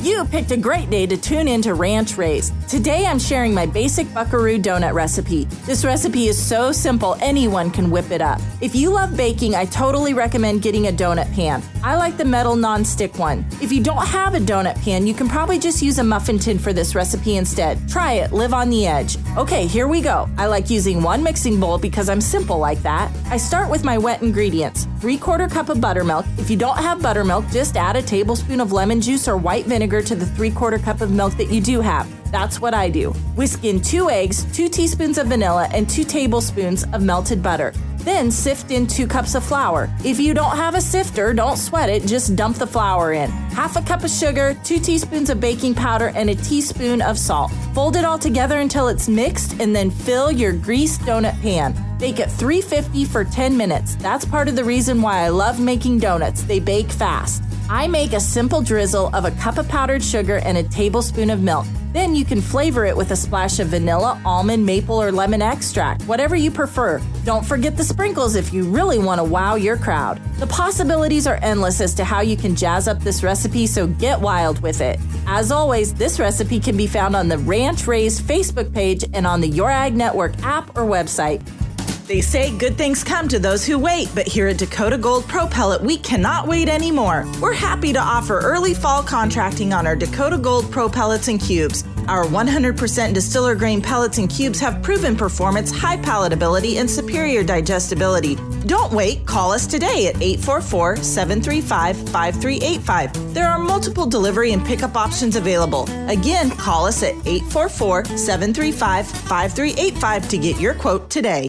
You picked a great day to tune in to Ranch Raised. Today I'm sharing my basic buckaroo donut recipe. This recipe is so simple, anyone can whip it up. If you love baking, I totally recommend getting a donut pan. I like the metal non-stick one. If you don't have a donut pan, you can probably just use a muffin tin for this recipe instead. Try it, live on the edge. Okay, here we go. I like using one mixing bowl because I'm simple like that. I start with my wet ingredients. 3 quarter cup of buttermilk. If you don't have buttermilk, just add a tablespoon of lemon juice or white vinegar to the 3 quarter cup of milk that you do have. That's what I do. Whisk in 2 eggs, 2 teaspoons of vanilla, and 2 tablespoons of melted butter. Then sift in 2 cups of flour. If you don't have a sifter, don't sweat it, just dump the flour in. Half a cup of sugar, 2 teaspoons of baking powder, and a teaspoon of salt. Fold it all together until it's mixed and then fill your greased donut pan. Bake at 350 for 10 minutes. That's part of the reason why I love making donuts. They bake fast. I make a simple drizzle of a cup of powdered sugar and a tablespoon of milk. Then you can flavor it with a splash of vanilla, almond, maple, or lemon extract, whatever you prefer. Don't forget the sprinkles if you really want to wow your crowd. The possibilities are endless as to how you can jazz up this recipe, so get wild with it. As always, this recipe can be found on the Ranch Raised Facebook page and on the Your Ag Network app or website. They say good things come to those who wait, but here at Dakota Gold Pro Pellet, we cannot wait anymore. We're happy to offer early fall contracting on our Dakota Gold Pro Pellets and Cubes. Our 100% distiller grain pellets and cubes have proven performance, high palatability, and superior digestibility. Don't wait, call us today at 844 735 5385. There are multiple delivery and pickup options available. Again, call us at 844 735 5385 to get your quote today.